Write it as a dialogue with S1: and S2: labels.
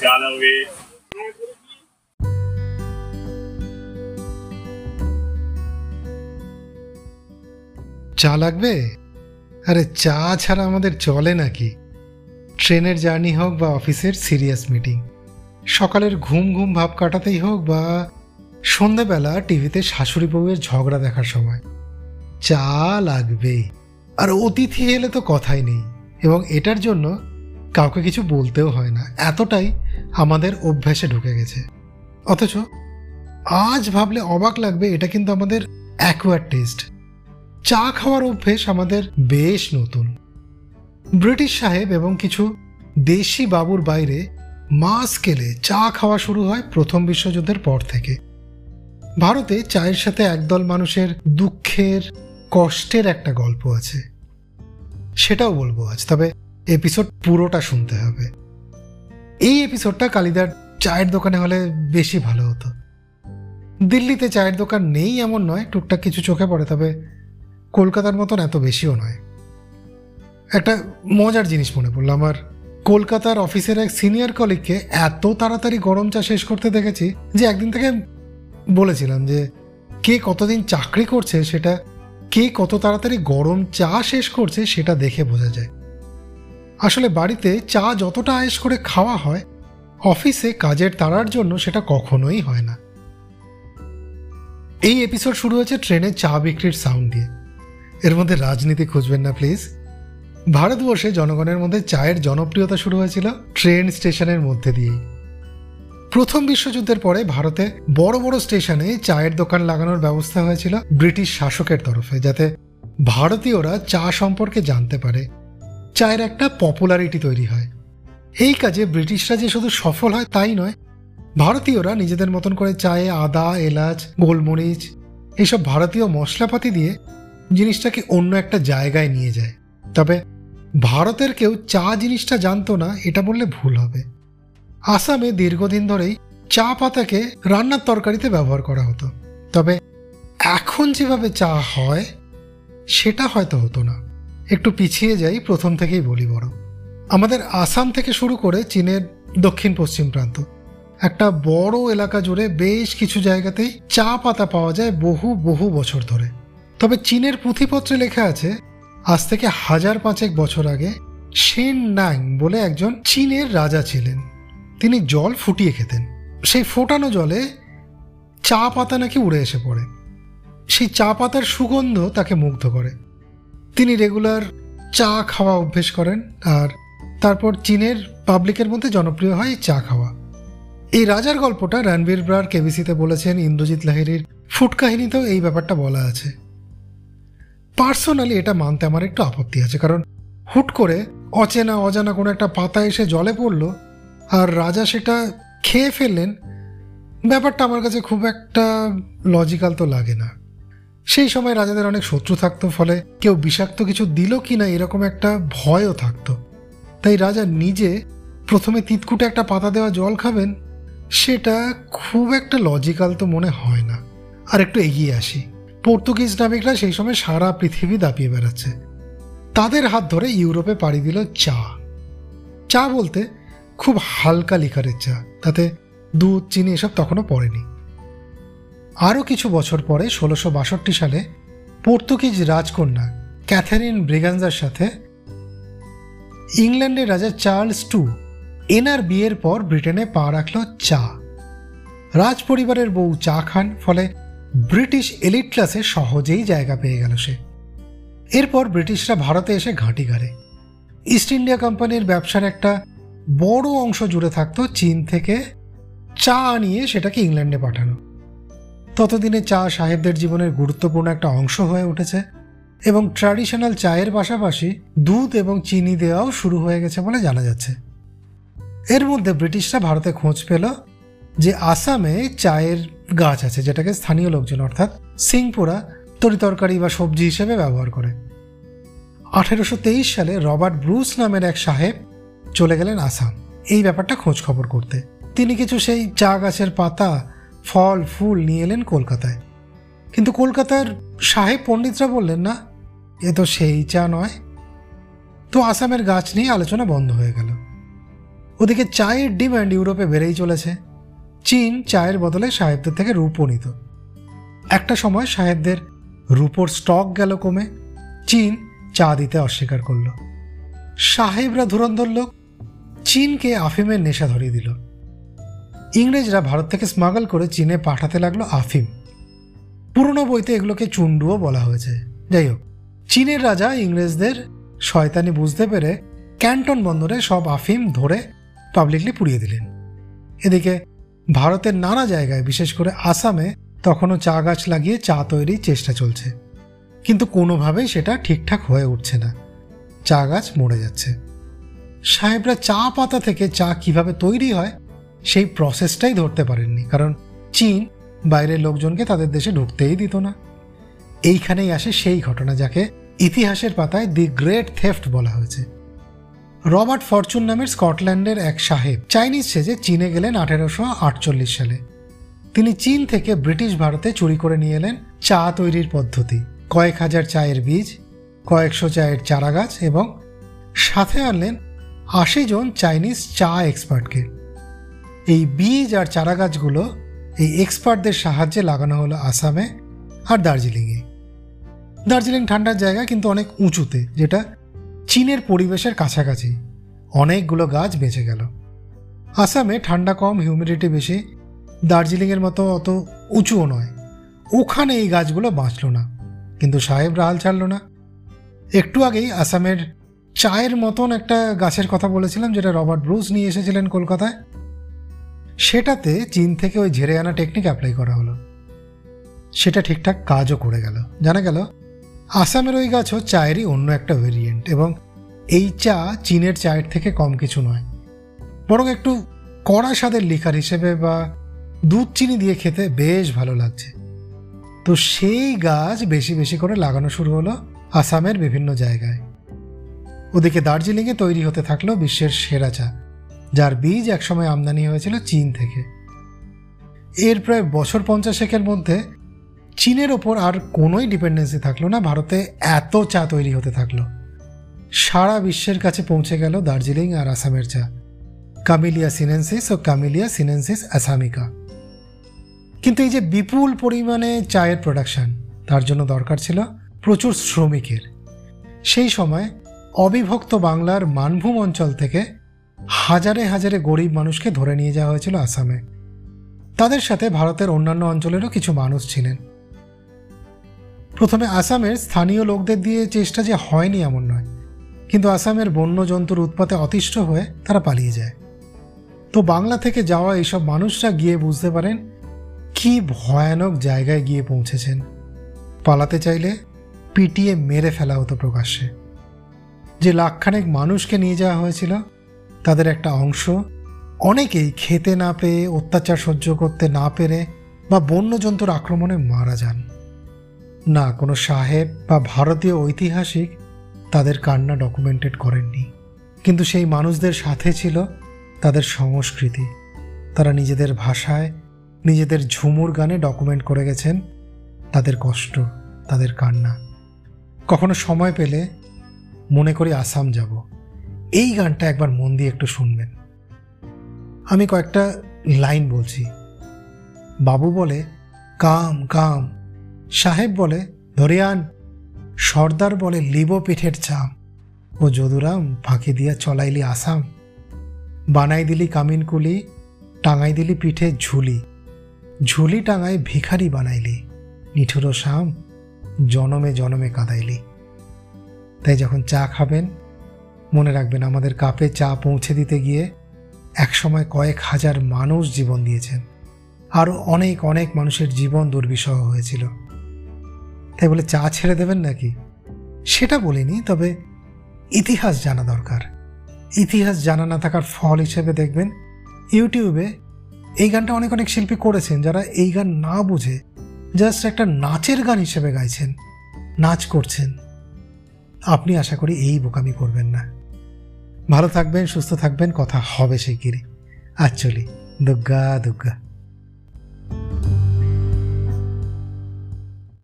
S1: চা লাগবে?
S2: আরে চা ছাড়া আমাদের চলে নাকি? ট্রেনের জার্নি হোক বা অফিসের সিরিয়াস মিটিং, সকালের ঘুম ঘুম ভাব কাটাতেই হোক বা সন্ধেবেলা টিভিতে শাশুড়ি বউয়ের ঝগড়া দেখার সময়, চা লাগবেই। আর অতিথি এলে তো কথাই নেই, এবং এটার জন্য কাউকে কিছু বলতেও হয় না। এতটাই আমাদের অভ্যাসে ঢুকে গেছে। অথচ আজ ভাবলে অবাক লাগবে, এটা কিন্তু আমাদের অ্যাকোয়ার টেস্ট চা খাওয়ার অভ্যেস আমাদের বেশ নতুন। ব্রিটিশ সাহেব এবং কিছু দেশি বাবুর বাইরে মা স্কেলে চা খাওয়া শুরু হয় প্রথম বিশ্বযুদ্ধের পর থেকে। ভারতে চায়ের সাথে একদল মানুষের দুঃখের, কষ্টের একটা গল্প আছে। সেটাও বলব আজ। তবে এপিসোড পুরোটা শুনতে হবে। এই এপিসোডটা কালিদার চায়ের দোকানে হলে বেশি ভালো হতো। দিল্লিতে চায়ের দোকান নেই এমন নয়, টুকটাক কিছু চোখে পড়ে, তবে কলকাতার মতন এত বেশিও নয়। একটা মজার জিনিস মনে পড়ল, আমার কলকাতার অফিসের এক সিনিয়র কলিগকে এত তাড়াতাড়ি গরম চা শেষ করতে দেখেছি যে একদিন থেকে বলেছিলাম যে, কে কতদিন চাকরি করছে সেটা, কে কত তাড়াতাড়ি গরম চা শেষ করছে সেটা দেখে বোঝা যায়। আসলে বাড়িতে চা যতটা আয়েস করে খাওয়া হয়, অফিসে কাজের তাড়ার জন্য সেটা কখনোই হয় না। এই এপিসোড শুরু হয়েছে ট্রেনে চা বিক্রির সাউন্ড দিয়ে। এর মধ্যে রাজনীতি খুঁজবেন না প্লিজ ভারতবর্ষে জনগণের মধ্যে চায়ের জনপ্রিয়তা শুরু হয়েছিল ট্রেন স্টেশনের মধ্যে দিয়েই। প্রথম বিশ্বযুদ্ধের পরে ভারতে বড় বড় স্টেশনে চায়ের দোকান লাগানোর ব্যবস্থা হয়েছিল ব্রিটিশ শাসকের তরফে, যাতে ভারতীয়রা চা সম্পর্কে জানতে পারে। চায়ের একটা পপুলারিটি তৈরি হয়। এই কাজে ব্রিটিশরা যে শুধু সফল হয় তাই নয়, ভারতীয়রা নিজেদের মতন করে চায়ে আদা, এলাচ, গোলমরিচ এইসব ভারতীয় মশলাপাতি দিয়ে জিনিসটাকে অন্য একটা জায়গায় নিয়ে যায়। তবে ভারতের কেউ চা জিনিসটা জানতো না, এটা বললে ভুল হবে। আসামে দীর্ঘদিন ধরেই চা পাতাকে রান্নার তরকারিতে ব্যবহার করা হতো। তবে এখন যেভাবে চা হয়, সেটা হয়তো হতো না। একটু পিছিয়ে যাই, প্রথম থেকেই বলি বড়। আমাদের আসাম থেকে শুরু করে চীনের দক্ষিণ পশ্চিম প্রান্ত। একটা বড় এলাকা জুড়ে বেশ কিছু জায়গাতেই চা পাতা পাওয়া যায় বহু বহু বছর ধরে। তবে চীনের পুঁথিপত্রে লেখা আছে, আজ থেকে হাজার পাঁচেক বছর আগে সেন নাং বলে একজন চীনের রাজা ছিলেন। তিনি জল ফুটিয়ে খেতেন। সেই ফোটানো জলে চা পাতা নাকি উড়ে এসে পড়ে। সেই চা পাতার সুগন্ধ তাকে মুগ্ধ করে। তিনি রেগুলার চা খাওয়া অভ্যেস করেন আর তারপর চীনের পাবলিকের মধ্যে জনপ্রিয় হয় চা খাওয়া। এই রাজার গল্পটা রণবীর ব্রার কেবিসিতে বলেছেন, ইন্দ্রজিৎ লাহিরির ফুট কাহিনীতেও এই ব্যাপারটা বলা আছে। পার্সোনালি এটা মানতে আমার একটু আপত্তি আছে, কারণ হুট করে অচেনা অজানা কোনো একটা পাতা এসে জলে পড়ল আর রাজা সেটা খেয়ে ফেললেন, ব্যাপারটা আমার কাছে খুব একটা লজিক্যাল তো লাগে না। সেই সময় রাজাদের অনেক শত্রু থাকতো, ফলে কেউ বিষাক্ত কিছু দিল কি না এরকম একটা ভয়ও থাকতো। তাই রাজা নিজে প্রথমে তিতকুটে একটা পাতা দেওয়া জল খাবেন, সেটা খুব একটা লজিক্যাল তো মনে হয় না। আর একটু এগিয়ে আসি। পর্তুগিজ নাবিকরা সেই সময় সারা পৃথিবী দাপিয়ে বেড়াচ্ছে। তাদের হাত ধরে ইউরোপে পাড়ি দিল চা। চা বলতে খুব হালকা লিকারের চা, তাতে দুধ, চিনি এসব তখনও পড়েনি। আরও কিছু বছর পরে ষোলোশো বাষট্টি সালে পর্তুগিজ রাজকন্যা ক্যাথারিন ব্রিগানজার সাথে ইংল্যান্ডের রাজা চার্লস টু এনার বিয়ের পর ব্রিটেনে পা রাখল চা। রাজ পরিবারের বউ চা খান, ফলে ব্রিটিশ এলিট ক্লাসে সহজেই জায়গা পেয়ে গেল সে। এরপর ব্রিটিশরা ভারতে এসে ঘাঁটি গাড়ে। ইস্ট ইন্ডিয়া কোম্পানির ব্যবসার একটা বড় অংশ জুড়ে থাকতো চীন থেকে চা নিয়ে সেটাকে ইংল্যান্ডে পাঠানো। ততদিনে চা সাহেবদের জীবনের গুরুত্বপূর্ণ একটা অংশ হয়ে উঠেছে এবং ট্র্যাডিশনাল চায়ের পাশাপাশি দুধ এবং চিনি দেওয়াও শুরু হয়ে গেছে বলে জানা যাচ্ছে। এর মধ্যে ব্রিটিশরা ভারতে খোঁজ পেল যে আসামে চায়ের গাছ আছে, যেটাকে স্থানীয় লোকজন, অর্থাৎ সিংপুরা তরিতরকারি বা সবজি হিসেবে ব্যবহার করে। আঠেরোশো সালে রবার্ট ব্রুস নামের এক সাহেব চলে গেলেন আসাম। এই ব্যাপারটা খোঁজ খবর করতে। তিনি কিছু সেই চা গাছের পাতা ফল, ফুল নিয়ে এলেন কলকাতায়। কিন্তু কলকাতার সাহেব পণ্ডিতরা বললেন, না, এ তো সেই চা নয়। তো আসামের গাছ নিয়ে আলোচনা বন্ধ হয়ে গেল। ওদিকে চায়ের ডিমান্ড ইউরোপে বেড়েই চলেছে। চীন চায়ের বদলে সাহেবদের থেকে রূপও নিত। একটা সময় সাহেবদের রূপোর স্টক গেল কমে। চীন চা দিতে অস্বীকার করল। সাহেবরা ধুরন্ধর লোক, চীনকে আফিমের নেশা ধরিয়ে দিল। ইংরেজরা ভারত থেকে স্মাগল করে চীনে পাঠাতে লাগল আফিম। পুরনো বইতে এগুলোকে চুন্ডুও বলা হয়েছে। যাই হোক, চীনের রাজা ইংরেজদের শয়তানি বুঝতে পেরে ক্যান্টন বন্দরে সব আফিম ধরে পাবলিকলি পুড়িয়ে দিলেন। এদিকে ভারতের নানা জায়গায়, বিশেষ করে আসামে, তখনও চা গাছ লাগিয়ে চা তৈরির চেষ্টা চলছে। কিন্তু কোনোভাবেই সেটা ঠিকঠাক হয়ে উঠছে না। চা গাছ মরে যাচ্ছে। সাহেবরা চা পাতা থেকে চা কীভাবে তৈরি হয় সেই প্রসেসটাই ধরতে পারেননি। কারণ চীন বাইরের লোকজনকে তাদের দেশে ঢুকতেই দিত না। এইখানেই আসে সেই ঘটনা যাকে ইতিহাসের পাতায় দি গ্রেট থেফট বলা হয়েছে। রবার্ট ফরচুন নামের স্কটল্যান্ডের এক সাহেব চাইনিজ সেজে চীনে গেলেন আঠেরোশো আটচল্লিশ সালে। তিনি চীন থেকে ব্রিটিশ ভারতে চুরি করে নিয়ে এলেন চা তৈরির পদ্ধতি। কয়েক হাজার চায়ের বীজ, কয়েকশো চায়ের চারা গাছ এবং সাথে আনলেন আশি জন চাইনিজ চা এক্সপার্টকে। এই বীজ আর চারা গাছগুলো এই এক্সপার্টদের সাহায্যে লাগানো হলো আসামে আর দার্জিলিংয়ে। দার্জিলিং ঠান্ডার জায়গা কিন্তু অনেক উঁচুতে, যেটা চীনের পরিবেশের কাছাকাছি। অনেকগুলো গাছ বেঁচে গেল। আসামে ঠান্ডা কম, হিউমিডিটি বেশি, দার্জিলিংয়ের মতো অত উঁচুও নয়। ওখানে এই গাছগুলো বাঁচল না, কিন্তু সাহেবরা হাল ছাড়ল না। একটু আগেই আসামের চায়ের মতন একটা গাছের কথা বলেছিলাম, যেটা রবার্ট ব্রুস নিয়ে এসেছিলেন কলকাতায়। সেটাতে চীন থেকে ওই ঝেড়ে আনা টেকনিক অ্যাপ্লাই করা হলো। সেটা ঠিকঠাক কাজও করে গেল। জানা গেল, আসামের ওই গাছও চায়েরই অন্য একটা ভেরিয়েন্ট এবং এই চা চীনের চায়ের থেকে কম কিছু নয়। বরং একটু কড়া স্বাদের লিকার হিসেবে বা দুধ চিনি দিয়ে খেতে বেশ ভালো লাগছে। তো সেই গাছ বেশি বেশি করে লাগানো শুরু হলো আসামের বিভিন্ন জায়গায়। ওদিকে দার্জিলিংয়ে তৈরি হতে থাকল বিশ্বের সেরা চা। যার বীজ একসময় আমদানি হয়েছিল চীন থেকে। এর প্রায় বছর পঞ্চাশেকের মধ্যে চীনের ওপর আর কোনোই ডিপেন্ডেন্সি থাকল না, ভারতে এত চা তৈরি হতে থাকল। সারা বিশ্বের কাছে পৌঁছে গেল দার্জিলিং আর আসামের চা। কামিলিয়া সিনেন্সিস ও কামিলিয়া সিনেন্সিস আসামিকা। কিন্তু এই যে বিপুল পরিমাণে চায়ের প্রোডাকশন তার জন্য দরকার ছিল প্রচুর শ্রমিকের। সেই সময় অবিভক্ত বাংলার মানভূম অঞ্চল থেকে হাজারে হাজারে গরিব মানুষকে ধরে নিয়ে যাওয়া হয়েছিল আসামে। তাদের সাথে ভারতের অন্যান্য অঞ্চলেরও কিছু মানুষ ছিলেন। প্রথমে আসামের স্থানীয় লোকদের দিয়ে চেষ্টা যে হয়নি এমন নয়, কিন্তু আসামের বন্য জন্তুর উৎপাতে অতিষ্ঠ হয়ে তারা পালিয়ে যায়। তো বাংলা থেকে যাওয়া এইসব মানুষরা গিয়ে বুঝতে পারেন, কি ভয়ানক জায়গায় গিয়ে পৌঁছেছেন। পালাতে চাইলে পিটিয়ে মেরে ফেলা হতো প্রকাশ্যে। যে লাখখানেক মানুষকে নিয়ে যাওয়া হয়েছিল তাদের একটা অংশ। অনেকেই খেতে না পেয়ে অত্যাচার সহ্য করতে না পেরে বা বন্যজন্তুর আক্রমণে মারা যান। না, কোনো সাহেব বা ভারতীয় ঐতিহাসিক তাদের কান্না ডকুমেন্টেড করেননি। কিন্তু সেই মানুষদের সাথে ছিল তাদের সংস্কৃতি। তারা নিজেদের ভাষায়, নিজেদের ঝুমুর গানে ডকুমেন্ট করে গেছেন তাদের কষ্ট, তাদের কান্না। কখনো সময় পেলে মনে করি আসাম যাব। এই গানটা একবার মন দিয়ে একটু শুনবেন। আমি কয়েকটা লাইন বলছি। বাবু বলে, কাম কাম। সাহেব বলে ধরে আন সর্দার বলে, লিবো পিঠের চাম ও যদুরাম, ফাঁকি দিয়া চলাইলি আসাম। বানাই দিলি কামিনকুলি টাঙাই দিলি পিঠে ঝুলি। ঝুলি টাঙায় ভিখারি বানাইলি, নিঠুর শাম, জনমে জনমে কাঁদাইলি। তাই যখন চা খাবেন মনে রাখবেন, আমাদের কাপে চা পৌঁছে দিতে গিয়ে একসময় কয়েক হাজার মানুষ জীবন দিয়েছেন। আরও অনেক অনেক মানুষের জীবন দুর্বিষহ হয়েছিল। তাই বলে চা ছেড়ে দেবেন নাকি? সেটা বলিনি, তবে ইতিহাস জানা দরকার। ইতিহাস জানা না থাকার ফল হিসেবে দেখবেন, ইউটিউবে এই গানটা অনেক অনেক শিল্পী করেছেন যারা এই গান না বুঝে জাস্ট একটা নাচের গান হিসেবে গাইছেন, নাচ করছেন। আপনি আশা করি এই বোকামি করবেন না। ভালো থাকবেন সুস্থ থাকবেন কথা হবে শিগগিরই। আর চলি। দুগ্গা দুর্গা